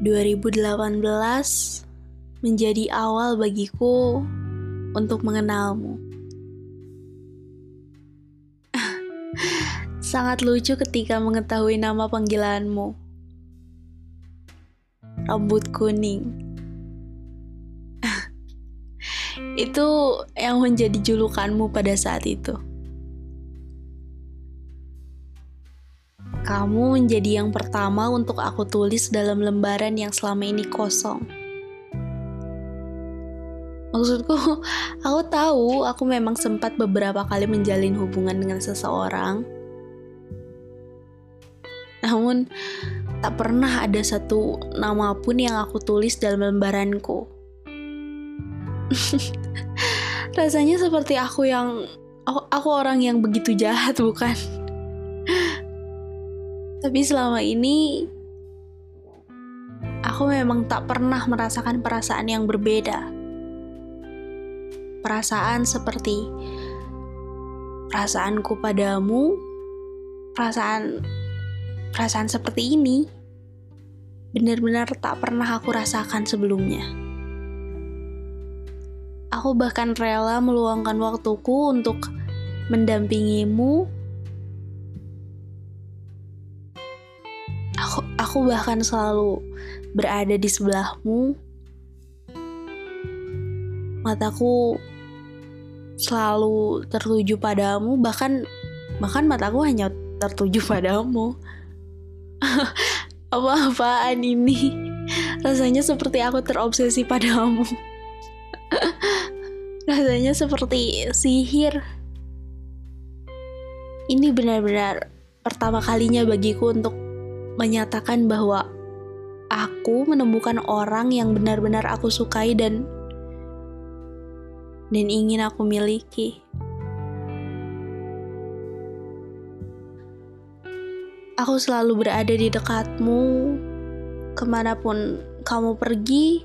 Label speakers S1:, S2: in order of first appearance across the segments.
S1: 2018 menjadi awal bagiku untuk mengenalmu. Sangat lucu ketika mengetahui nama panggilanmu. Rambut kuning. itu yang menjadi julukanmu pada saat itu. Kamu menjadi yang pertama untuk aku tulis dalam lembaran yang selama ini kosong. Maksudku, aku tahu aku memang sempat beberapa kali menjalin hubungan dengan seseorang. Namun, tak pernah ada satu nama pun yang aku tulis dalam lembaranku. Rasanya seperti aku yang aku orang yang begitu jahat, bukan? Tapi selama ini aku memang tak pernah merasakan perasaan yang berbeda. Perasaan seperti perasaanku padamu, perasaan perasaan seperti ini benar-benar tak pernah aku rasakan sebelumnya. Aku bahkan rela meluangkan waktuku untuk mendampingimu aku bahkan selalu berada di sebelahmu mataku selalu tertuju padamu bahkan bahkan mataku hanya tertuju padamu. Apa-apaan ini? Rasanya seperti aku terobsesi padamu. Rasanya seperti sihir. Ini benar-benar pertama kalinya bagiku untuk menyatakan bahwa aku menemukan orang yang benar-benar aku sukai dan dan ingin aku miliki. Aku selalu berada di dekatmu, ke mana pun kamu pergi,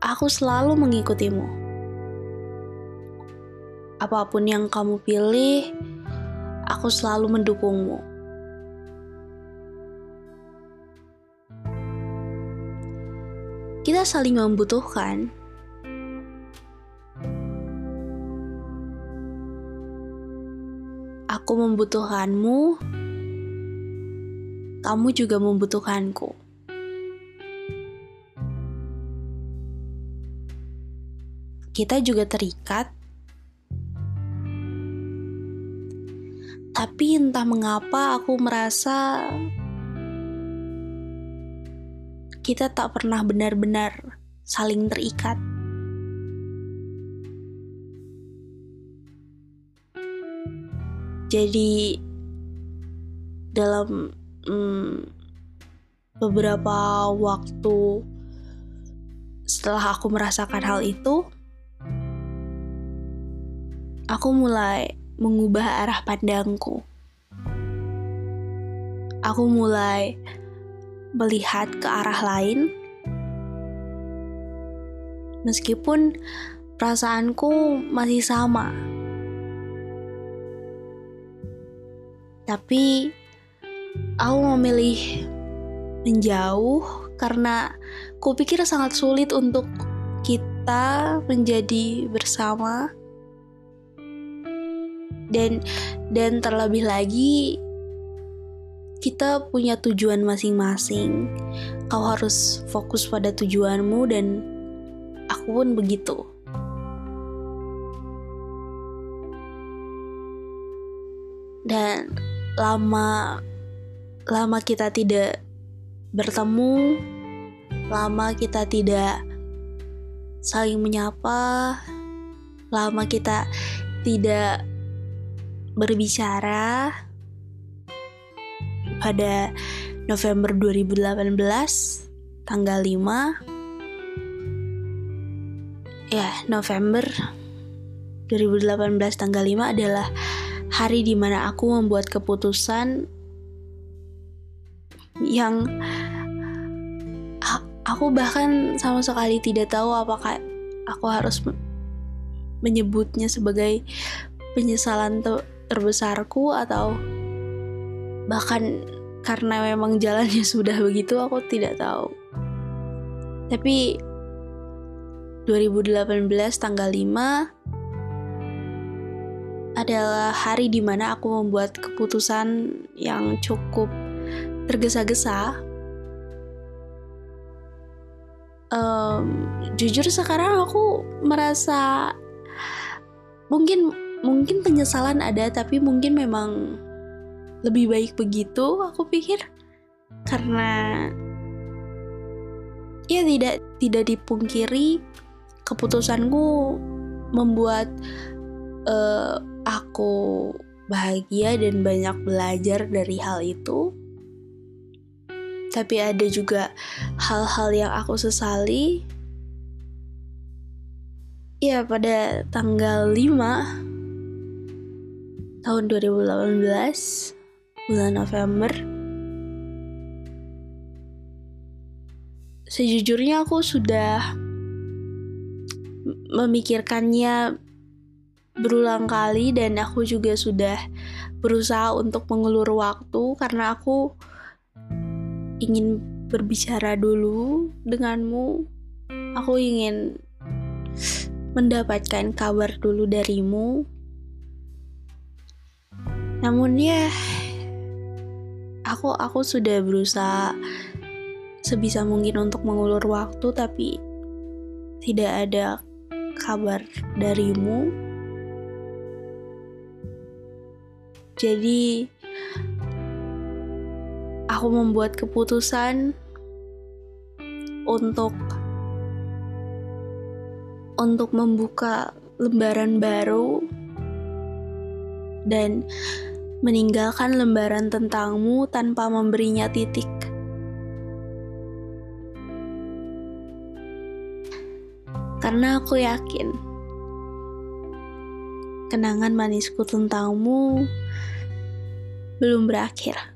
S1: aku selalu mengikutimu. Apa pun yang kamu pilih, aku selalu mendukungmu. Kita saling membutuhkan. Aku membutuhkanmu, kamu juga membutuhkanku. Kita juga terikat, tapi entah mengapa aku merasa kita tak pernah benar-benar saling terikat. Jadi dalam hmm, beberapa waktu setelah aku merasakan hal itu, aku mulai mengubah arah pandangku. Aku mulai melihat ke arah lain, meskipun perasaanku masih sama. Tapi aku memilih menjauh karena kupikir sangat sulit untuk kita menjadi bersama dan dan terlebih lagi kita punya tujuan masing-masing. Kau harus fokus pada tujuanmu dan aku pun begitu. Dan lama lama kita tidak bertemu, lama kita tidak saling menyapa, lama kita tidak berbicara pada November 2018 tanggal 5 ya November 2018 tanggal 5 adalah hari di mana aku membuat keputusan yang aku bahkan sama sekali tidak tahu apakah aku harus menyebutnya sebagai penyesalan terbesarku atau bahkan karena memang jalannya sudah begitu aku tidak tahu Tapi 2018 tanggal 5 adalah hari di mana aku membuat keputusan yang cukup tergesa-gesa. Um, jujur sekarang aku merasa mungkin mungkin penyesalan ada tapi mungkin memang lebih baik begitu aku pikir karena ya tidak tidak dipungkiri keputusanku membuat uh, aku bahagia dan banyak belajar dari hal itu. Tapi ada juga hal-hal yang aku sesali. Ya, pada tanggal 5 tahun 2018 bulan November sejujurnya aku sudah memikirkannya berulang kali dan aku juga sudah berusaha untuk mengulur waktu karena aku ingin berbicara dulu denganmu. Aku ingin mendapatkan kabar dulu darimu. Namun ya aku aku sudah berusaha sebisa mungkin untuk mengulur waktu tapi tidak ada kabar darimu. Jadi aku membuat keputusan untuk untuk membuka lembaran baru dan meninggalkan lembaran tentangmu tanpa memberinya titik. Karena aku yakin kenangan manisku tentangmu belum berakhir.